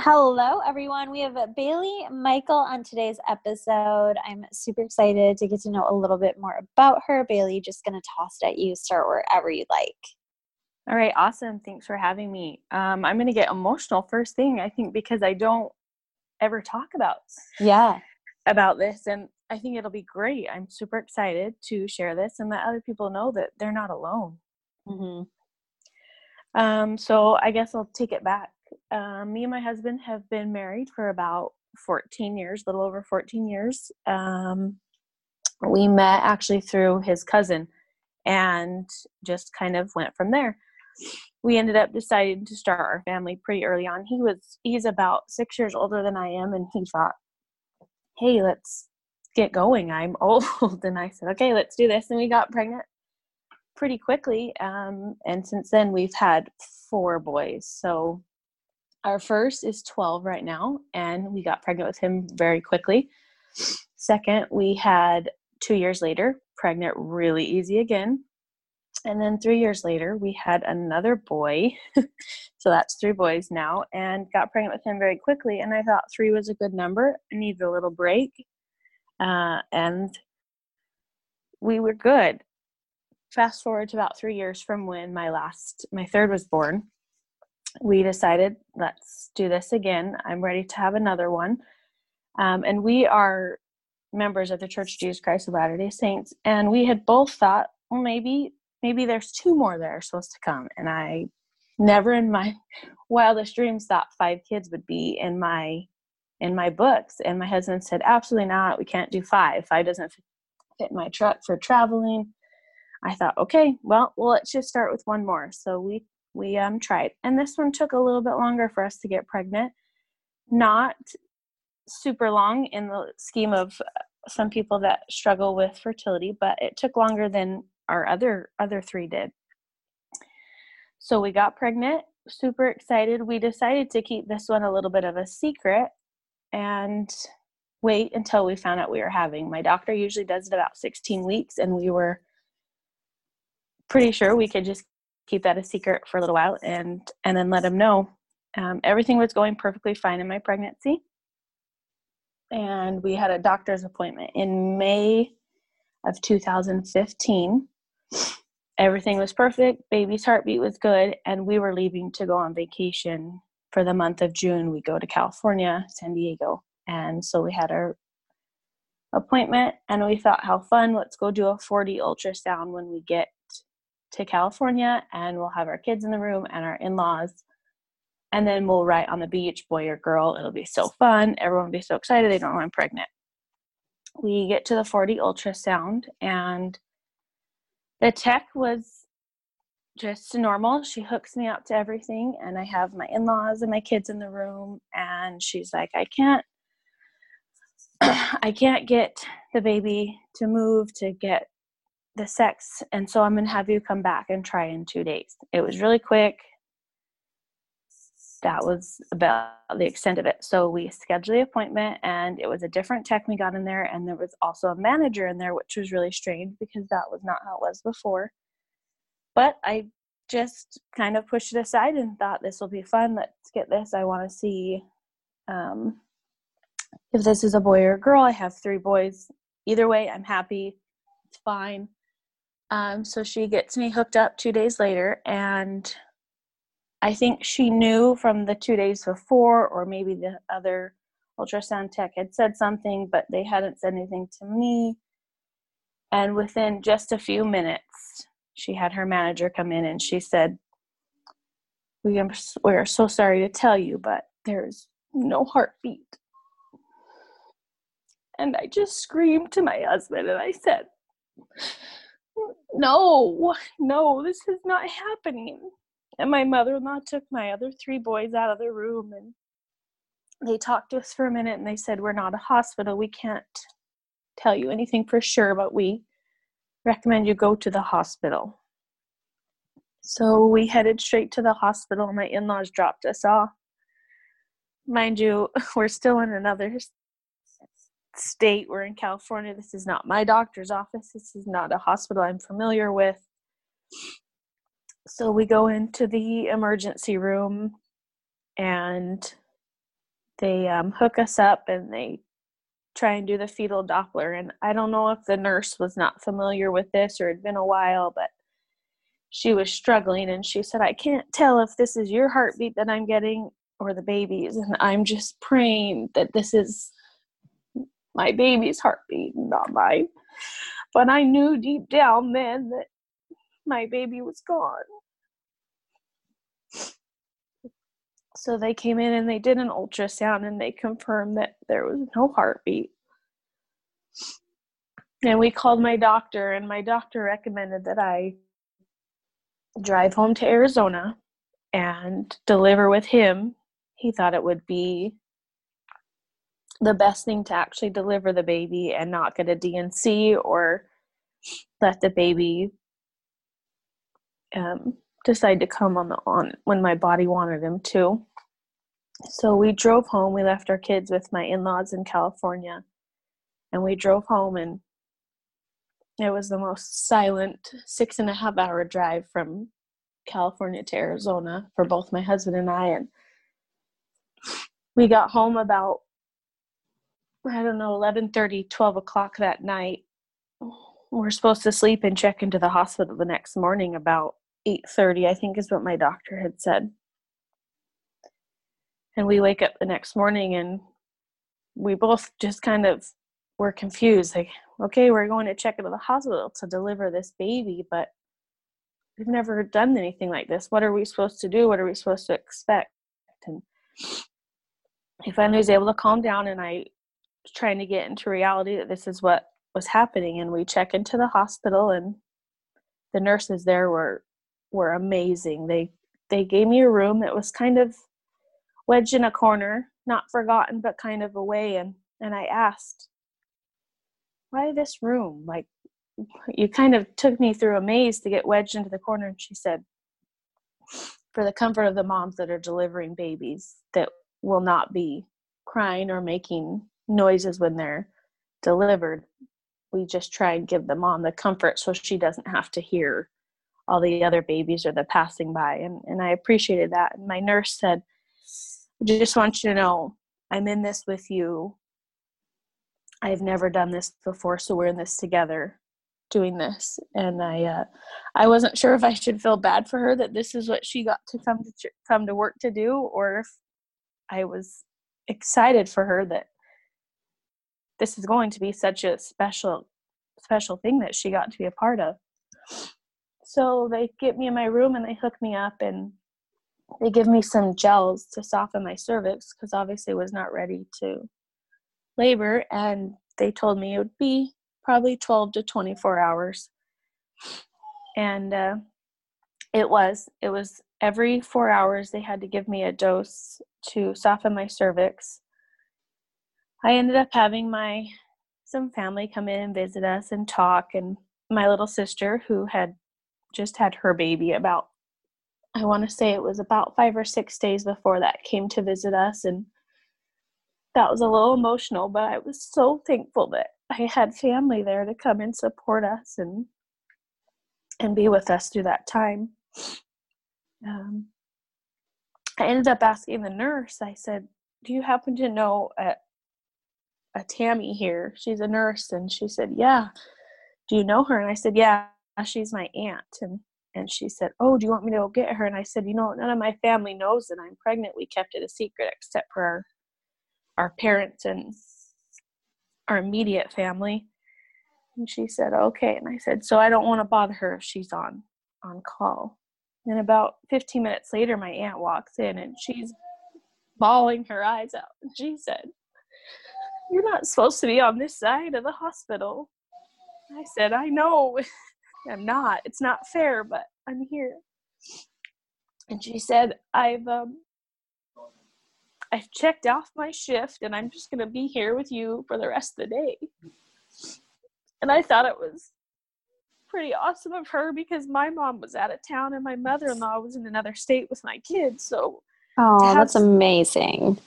Hello, everyone. We have Bailey Michael on today's episode. I'm super excited to get to know a little bit more about her. Bailey, just going to toss it at you. Start wherever you like. All right, awesome. Thanks for having me. Um, I'm going to get emotional first thing, I think, because I don't ever talk about yeah about this, and I think it'll be great. I'm super excited to share this and let other people know that they're not alone. Mm-hmm. Um, so I guess I'll take it back um, me and my husband have been married for about 14 years, little over 14 years. Um, we met actually through his cousin and just kind of went from there. We ended up deciding to start our family pretty early on. He was he's about six years older than I am, and he thought, "Hey, let's get going." I'm old, and I said, "Okay, let's do this." And we got pregnant pretty quickly, um, and since then we've had four boys. So our first is 12 right now, and we got pregnant with him very quickly. Second, we had two years later, pregnant really easy again. And then three years later, we had another boy. so that's three boys now, and got pregnant with him very quickly. And I thought three was a good number. I needed a little break. Uh, and we were good. Fast forward to about three years from when my last, my third was born we decided let's do this again. I'm ready to have another one. Um, and we are members of the church of jesus christ of latter day saints and we had both thought well maybe maybe there's two more that are supposed to come. And i never in my wildest dreams thought five kids would be in my in my books and my husband said absolutely not. We can't do five. Five doesn't fit my truck for traveling. I thought okay well well let's just start with one more. So we we um, tried. And this one took a little bit longer for us to get pregnant. Not super long in the scheme of uh, some people that struggle with fertility, but it took longer than our other other three did. So we got pregnant, super excited. We decided to keep this one a little bit of a secret and wait until we found out we were having. My doctor usually does it about 16 weeks and we were pretty sure we could just keep that a secret for a little while and and then let him know um, everything was going perfectly fine in my pregnancy. And we had a doctor's appointment in may of 2015 everything was perfect baby's heartbeat was good and we were leaving to go on vacation for the month of june. We go to california san diego and so we had our appointment and we thought how fun let's go do a 4d ultrasound when we get to California and we'll have our kids in the room and our in laws. And then we'll write on the beach, boy or girl. It'll be so fun. Everyone will be so excited. They don't know I'm pregnant. We get to the 4D ultrasound, and the tech was just normal. She hooks me up to everything, and I have my in laws and my kids in the room. And she's like, I can't. I can't get the baby to move to get the sex and so i'm going to have you come back and try in two days. It was really quick. That was about the extent of it. So we scheduled the appointment and it was a different tech we got in there and there was also a manager in there which was really strange because that was not how it was before. But i just kind of pushed it aside and thought this will be fun. Let's get this. I want to see um, if this is a boy or a girl. I have three boys. Either way i'm happy. It's fine um, so she gets me hooked up two days later, and I think she knew from the two days before, or maybe the other ultrasound tech had said something, but they hadn't said anything to me. And within just a few minutes, she had her manager come in and she said, we are, we are so sorry to tell you, but there's no heartbeat. And I just screamed to my husband and I said, no, no, this is not happening. And my mother in law took my other three boys out of the room and they talked to us for a minute and they said, We're not a hospital. We can't tell you anything for sure, but we recommend you go to the hospital. So we headed straight to the hospital. My in laws dropped us off. Mind you, we're still in another state. We're in California. This is not my doctor's office. This is not a hospital I'm familiar with. So we go into the emergency room and they um, hook us up and they try and do the fetal Doppler. And I don't know if the nurse was not familiar with this or it had been a while, but she was struggling and she said, I can't tell if this is your heartbeat that I'm getting or the baby's. And I'm just praying that this is my baby's heartbeat, not mine. But I knew deep down then that my baby was gone. So they came in and they did an ultrasound and they confirmed that there was no heartbeat. And we called my doctor, and my doctor recommended that I drive home to Arizona and deliver with him. He thought it would be the best thing to actually deliver the baby and not get a D&C or let the baby um, decide to come on the on when my body wanted him to. So we drove home. We left our kids with my in-laws in California, and we drove home and it was the most silent six and a half hour drive from California to Arizona for both my husband and I. And we got home about I don't know, 11 30, 12 o'clock that night. We're supposed to sleep and check into the hospital the next morning about 8.30, I think is what my doctor had said. And we wake up the next morning and we both just kind of were confused. Like, okay, we're going to check into the hospital to deliver this baby, but we've never done anything like this. What are we supposed to do? What are we supposed to expect? And he finally was able to calm down and I trying to get into reality that this is what was happening and we check into the hospital and the nurses there were were amazing. They they gave me a room that was kind of wedged in a corner not forgotten but kind of away and and i asked why this room? Like you kind of took me through a maze to get wedged into the corner and she said for the comfort of the moms that are delivering babies that will not be crying or making noises when they're delivered. We just try and give the mom the comfort so she doesn't have to hear all the other babies or the passing by and, and i appreciated that. And my nurse said just want you to know i'm in this with you. I've never done this before so we're in this together doing this. And i uh, i wasn't sure if i should feel bad for her that this is what she got to come to come to work to do or if i was excited for her that this is going to be such a special special thing that she got to be a part of. So they get me in my room and they hook me up and they give me some gels to soften my cervix because obviously I was not ready to labor and they told me it would be probably 12 to 24 hours. And uh, it was it was every four hours they had to give me a dose to soften my cervix I ended up having my some family come in and visit us and talk and my little sister who had just had her baby about I want to say it was about 5 or 6 days before that came to visit us and that was a little emotional but I was so thankful that I had family there to come and support us and and be with us through that time. Um, I ended up asking the nurse. I said, "Do you happen to know at a Tammy here. She's a nurse. And she said, Yeah. Do you know her? And I said, Yeah, she's my aunt. And and she said, Oh, do you want me to go get her? And I said, You know, none of my family knows that I'm pregnant. We kept it a secret except for our our parents and our immediate family. And she said, Okay. And I said, So I don't want to bother her if she's on on call. And about 15 minutes later, my aunt walks in and she's bawling her eyes out. She said, you're not supposed to be on this side of the hospital. I said, I know. I'm not. It's not fair, but I'm here. and she said, "I've um, I've checked off my shift, and I'm just gonna be here with you for the rest of the day." And I thought it was pretty awesome of her because my mom was out of town and my mother-in-law was in another state with my kids. So, oh, that's amazing.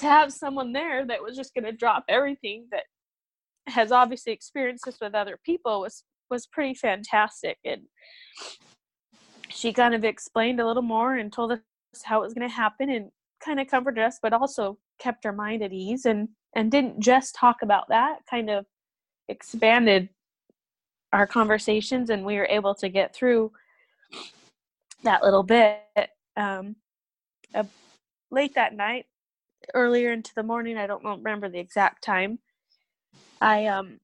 To have someone there that was just going to drop everything that has obviously experienced this with other people was was pretty fantastic and she kind of explained a little more and told us how it was going to happen and kind of comforted us but also kept our mind at ease and and didn't just talk about that kind of expanded our conversations and we were able to get through that little bit um, uh, late that night earlier into the morning. I don't remember the exact time. I um,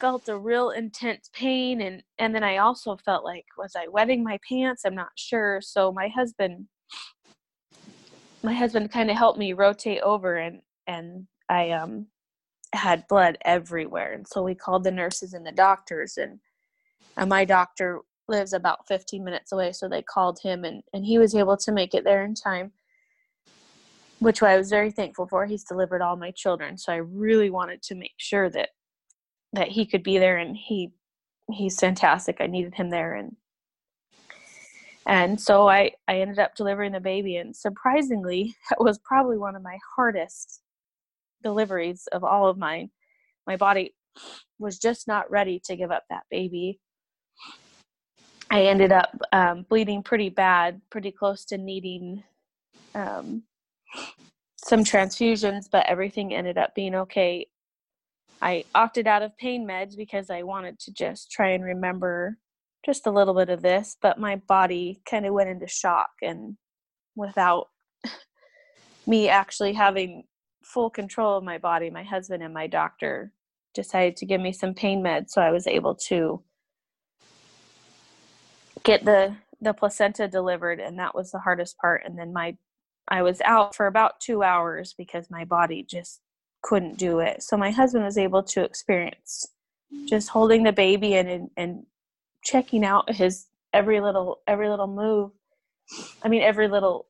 felt a real intense pain and and then i also felt like was i wetting my pants? I'm not sure. So my husband my husband kind of helped me rotate over and and i um had blood everywhere. And so we called the nurses and the doctors and, and my doctor lives about 15 minutes away so they called him and, and he was able to make it there in time which i was very thankful for he's delivered all my children. So i really wanted to make sure that that he could be there and he he's fantastic. I needed him there and and so i i ended up delivering the baby and surprisingly it was probably one of my hardest deliveries of all of mine, my body was just not ready to give up that baby. I ended up um, bleeding pretty bad, pretty close to needing um, some transfusions, but everything ended up being okay. I opted out of pain meds because I wanted to just try and remember just a little bit of this, but my body kind of went into shock and without me actually having full control of my body, my husband and my doctor decided to give me some pain meds so I was able to get the the placenta delivered and that was the hardest part and then my I was out for about 2 hours because my body just couldn't do it. So my husband was able to experience just holding the baby and and, and checking out his every little every little move. I mean every little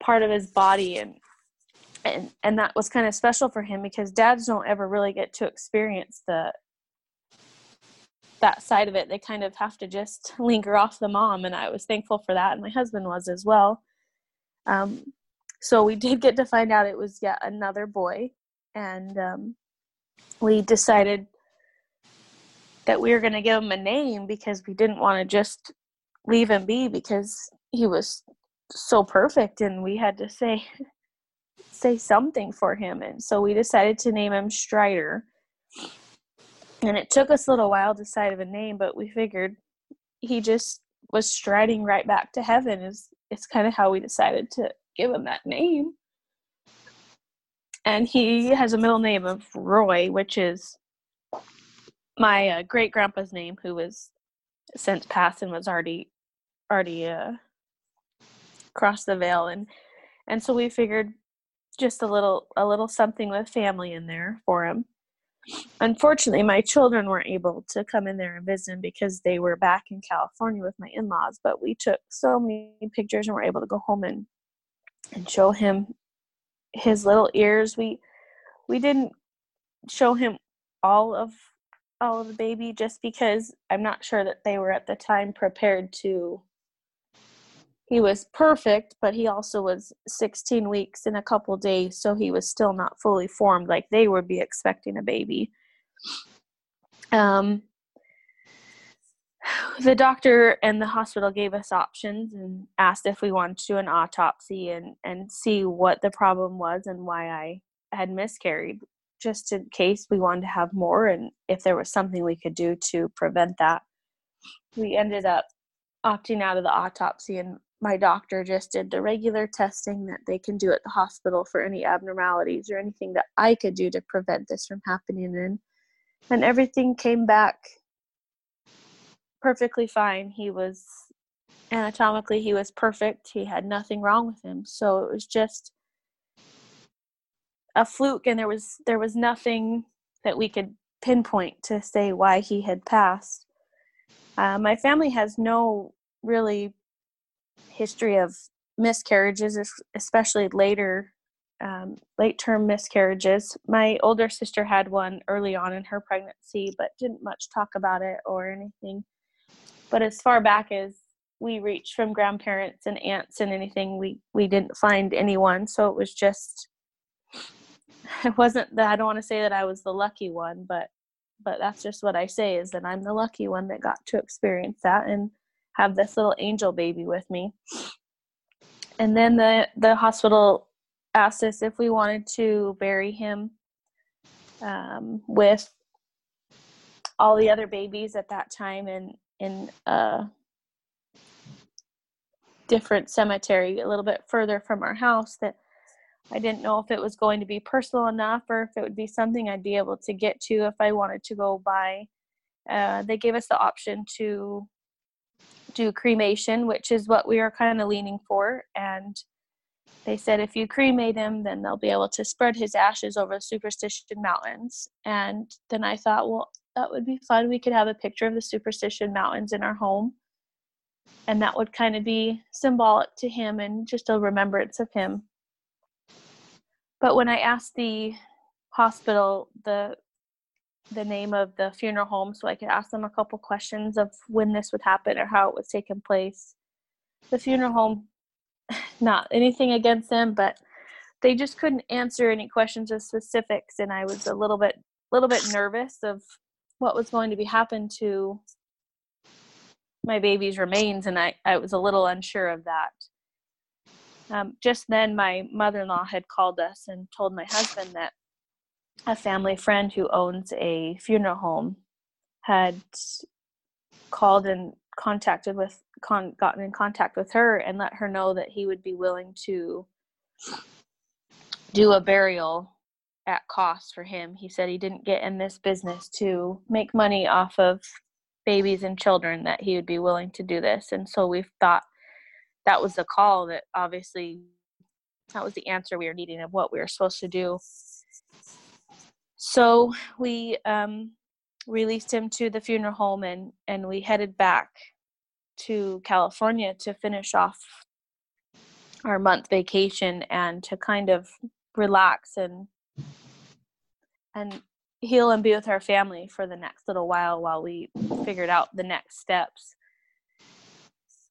part of his body and and and that was kind of special for him because dads don't ever really get to experience the that side of it they kind of have to just linger off the mom and i was thankful for that and my husband was as well um, so we did get to find out it was yet another boy and um, we decided that we were going to give him a name because we didn't want to just leave him be because he was so perfect and we had to say say something for him. And so we decided to name him Strider. And it took us a little while to decide of a name, but we figured he just was striding right back to heaven is it's kind of how we decided to give him that name. And he has a middle name of Roy, which is my uh, great grandpa's name, who was since passed and was already already uh, crossed the veil, and and so we figured just a little a little something with family in there for him. Unfortunately, my children weren't able to come in there and visit him because they were back in California with my in-laws. But we took so many pictures and were able to go home and and show him his little ears. We we didn't show him all of all of the baby just because I'm not sure that they were at the time prepared to he was perfect, but he also was 16 weeks in a couple days, so he was still not fully formed like they would be expecting a baby. Um, the doctor and the hospital gave us options and asked if we wanted to do an autopsy and, and see what the problem was and why I had miscarried, just in case we wanted to have more and if there was something we could do to prevent that. We ended up opting out of the autopsy and my doctor just did the regular testing that they can do at the hospital for any abnormalities or anything that I could do to prevent this from happening and and everything came back perfectly fine. He was anatomically he was perfect. He had nothing wrong with him. So it was just a fluke and there was there was nothing that we could pinpoint to say why he had passed. Uh, my family has no really history of miscarriages, especially later um, late term miscarriages. My older sister had one early on in her pregnancy, but didn't much talk about it or anything. But as far back as we reached from grandparents and aunts and anything, we we didn't find anyone. So it was just it wasn't that I don't want to say that I was the lucky one, but but that's just what I say is that I'm the lucky one that got to experience that and have this little angel baby with me. And then the the hospital asked us if we wanted to bury him um, with all the other babies at that time in in a different cemetery a little bit further from our house that I didn't know if it was going to be personal enough or if it would be something I'd be able to get to if I wanted to go by. Uh, they gave us the option to do cremation, which is what we are kind of leaning for. And they said if you cremate him, then they'll be able to spread his ashes over the Superstition Mountains. And then I thought, well, that would be fun. We could have a picture of the Superstition Mountains in our home. And that would kind of be symbolic to him and just a remembrance of him. But when I asked the hospital the the name of the funeral home so I could ask them a couple questions of when this would happen or how it was taking place. The funeral home, not anything against them, but they just couldn't answer any questions of specifics, and I was a little bit, little bit nervous of what was going to be happen to my baby's remains, and I, I was a little unsure of that. Um, just then, my mother-in-law had called us and told my husband that a family friend who owns a funeral home had called and contacted with con- gotten in contact with her and let her know that he would be willing to do a burial at cost for him. He said he didn't get in this business to make money off of babies and children that he would be willing to do this. And so we thought that was the call that obviously that was the answer we were needing of what we were supposed to do so we um, released him to the funeral home and, and we headed back to California to finish off our month vacation and to kind of relax and and heal and be with our family for the next little while while we figured out the next steps.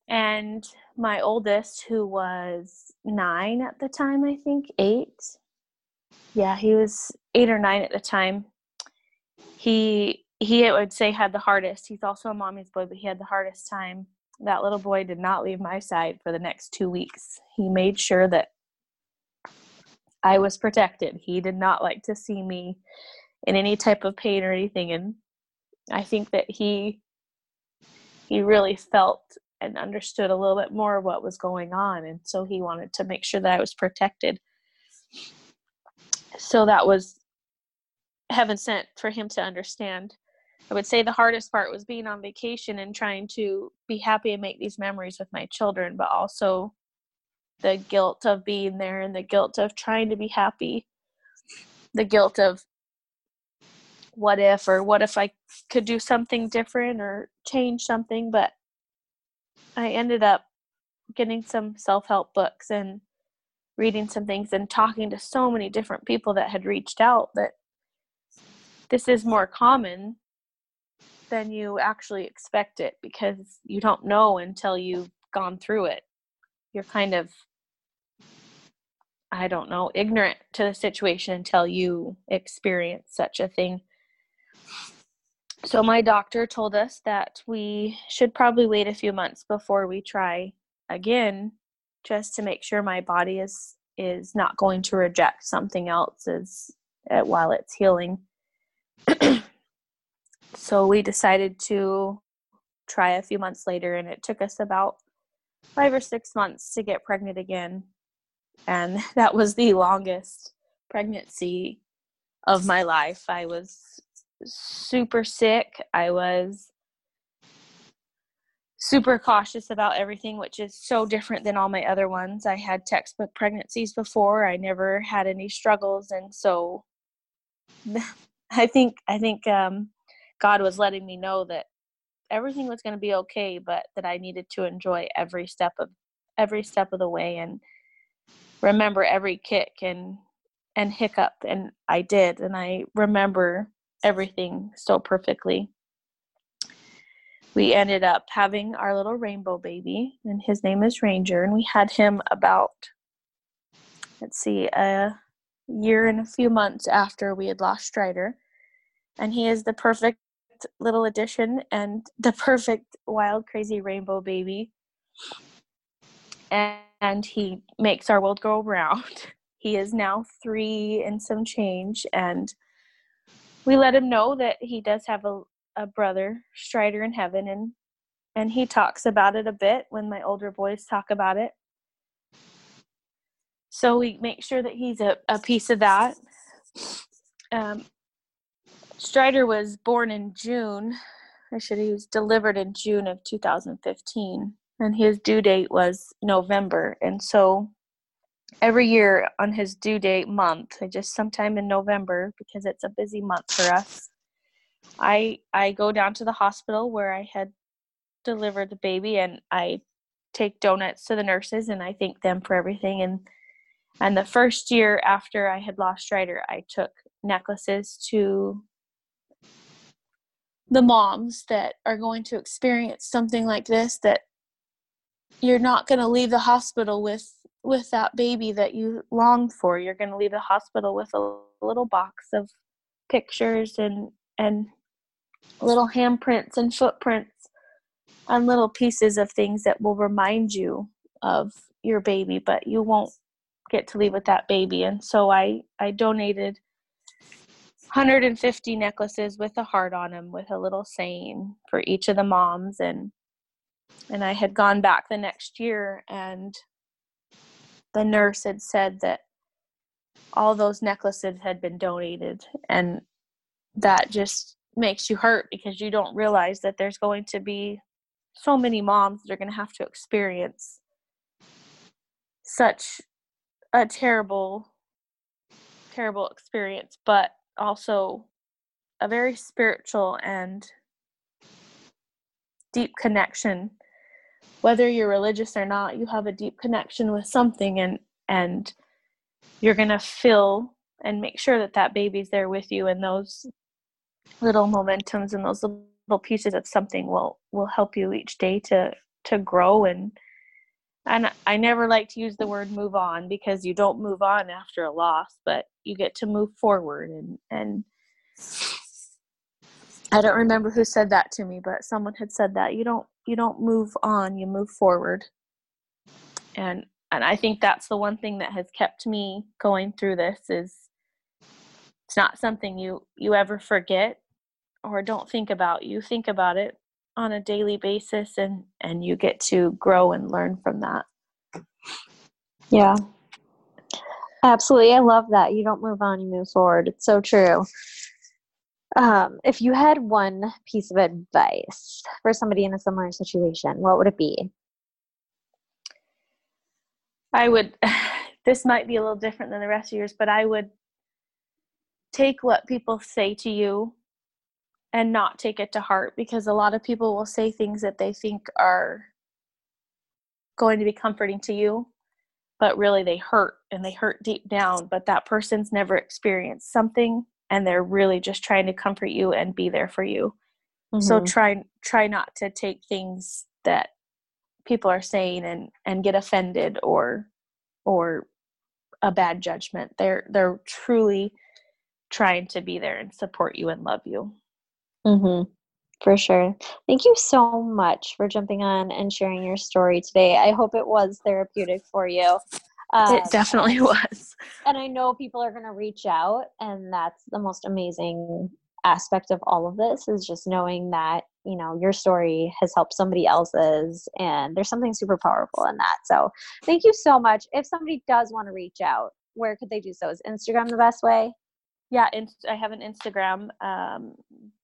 And my oldest, who was nine at the time, I think, eight, yeah, he was eight or nine at the time. He he I would say had the hardest. He's also a mommy's boy, but he had the hardest time. That little boy did not leave my side for the next two weeks. He made sure that I was protected. He did not like to see me in any type of pain or anything, and I think that he he really felt and understood a little bit more what was going on, and so he wanted to make sure that I was protected so that was heaven sent for him to understand. I would say the hardest part was being on vacation and trying to be happy and make these memories with my children, but also the guilt of being there and the guilt of trying to be happy, the guilt of what if or what if I could do something different or change something. But I ended up getting some self help books and reading some things and talking to so many different people that had reached out that this is more common than you actually expect it because you don't know until you've gone through it. You're kind of, I don't know, ignorant to the situation until you experience such a thing. So, my doctor told us that we should probably wait a few months before we try again just to make sure my body is is not going to reject something else as uh, while it's healing. so we decided to try a few months later and it took us about 5 or 6 months to get pregnant again and that was the longest pregnancy of my life. I was super sick. I was super cautious about everything, which is so different than all my other ones. I had textbook pregnancies before. I never had any struggles, and so I think I think um, God was letting me know that everything was going to be okay, but that I needed to enjoy every step of every step of the way and remember every kick and and hiccup and I did and I remember everything so perfectly. We ended up having our little rainbow baby and his name is Ranger and we had him about let's see a year and a few months after we had lost Strider and he is the perfect little addition and the perfect wild crazy rainbow baby. And, and he makes our world go round. He is now three and some change and we let him know that he does have a, a brother strider in heaven and and he talks about it a bit when my older boys talk about it. So we make sure that he's a, a piece of that. Um, Strider was born in June. I Actually, he was delivered in June of 2015, and his due date was November. And so every year on his due date month, just sometime in November, because it's a busy month for us, I I go down to the hospital where I had delivered the baby, and I take donuts to the nurses, and I thank them for everything. And and the first year after I had lost Strider, I took necklaces to the moms that are going to experience something like this that you're not going to leave the hospital with with that baby that you long for. You're going to leave the hospital with a little box of pictures and and little handprints and footprints and little pieces of things that will remind you of your baby but you won't get to leave with that baby. And so i i donated 150 necklaces with a heart on them with a little saying for each of the moms and and I had gone back the next year and the nurse had said that all those necklaces had been donated and that just makes you hurt because you don't realize that there's going to be so many moms that are going to have to experience such a terrible terrible experience. But also a very spiritual and deep connection. Whether you're religious or not you have a deep connection with something and and you're going to feel and make sure that that baby's there with you and those little momentums and those little pieces of something will will help you each day to to grow and and I never like to use the word move on because you don't move on after a loss, but you get to move forward and and I don't remember who said that to me, but someone had said that you don't you don't move on, you move forward. And and I think that's the one thing that has kept me going through this is it's not something you you ever forget or don't think about. You think about it on a daily basis and and you get to grow and learn from that yeah absolutely i love that. You don't move on you move forward. It's so true. Um, if you had one piece of advice for somebody in a similar situation what would it be? I would this might be a little different than the rest of yours but i would take what people say to you and not take it to heart because a lot of people will say things that they think are going to be comforting to you but really they hurt and they hurt deep down but that person's never experienced something and they're really just trying to comfort you and be there for you mm-hmm. so try try not to take things that people are saying and and get offended or or a bad judgment they're they're truly trying to be there and support you and love you Mm-hmm. For sure. Thank you so much for jumping on and sharing your story today. I hope it was therapeutic for you. Um, it definitely was. And I know people are going to reach out, and that's the most amazing aspect of all of this is just knowing that you know your story has helped somebody else's and there's something super powerful in that so thank you so much if somebody does want to reach out where could they do so is instagram the best way yeah i have an instagram um,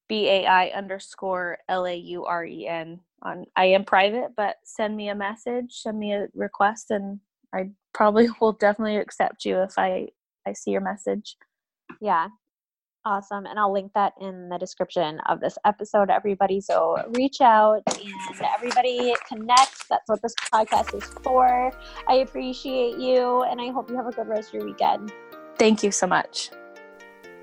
B A I underscore L A U R E N. On I am private, but send me a message, send me a request, and I probably will definitely accept you if I I see your message. Yeah, Awesome. And I'll link that in the description of this episode, everybody. So reach out and everybody connect. That's what this podcast is for. I appreciate you and I hope you have a good rest of your weekend. Thank you so much.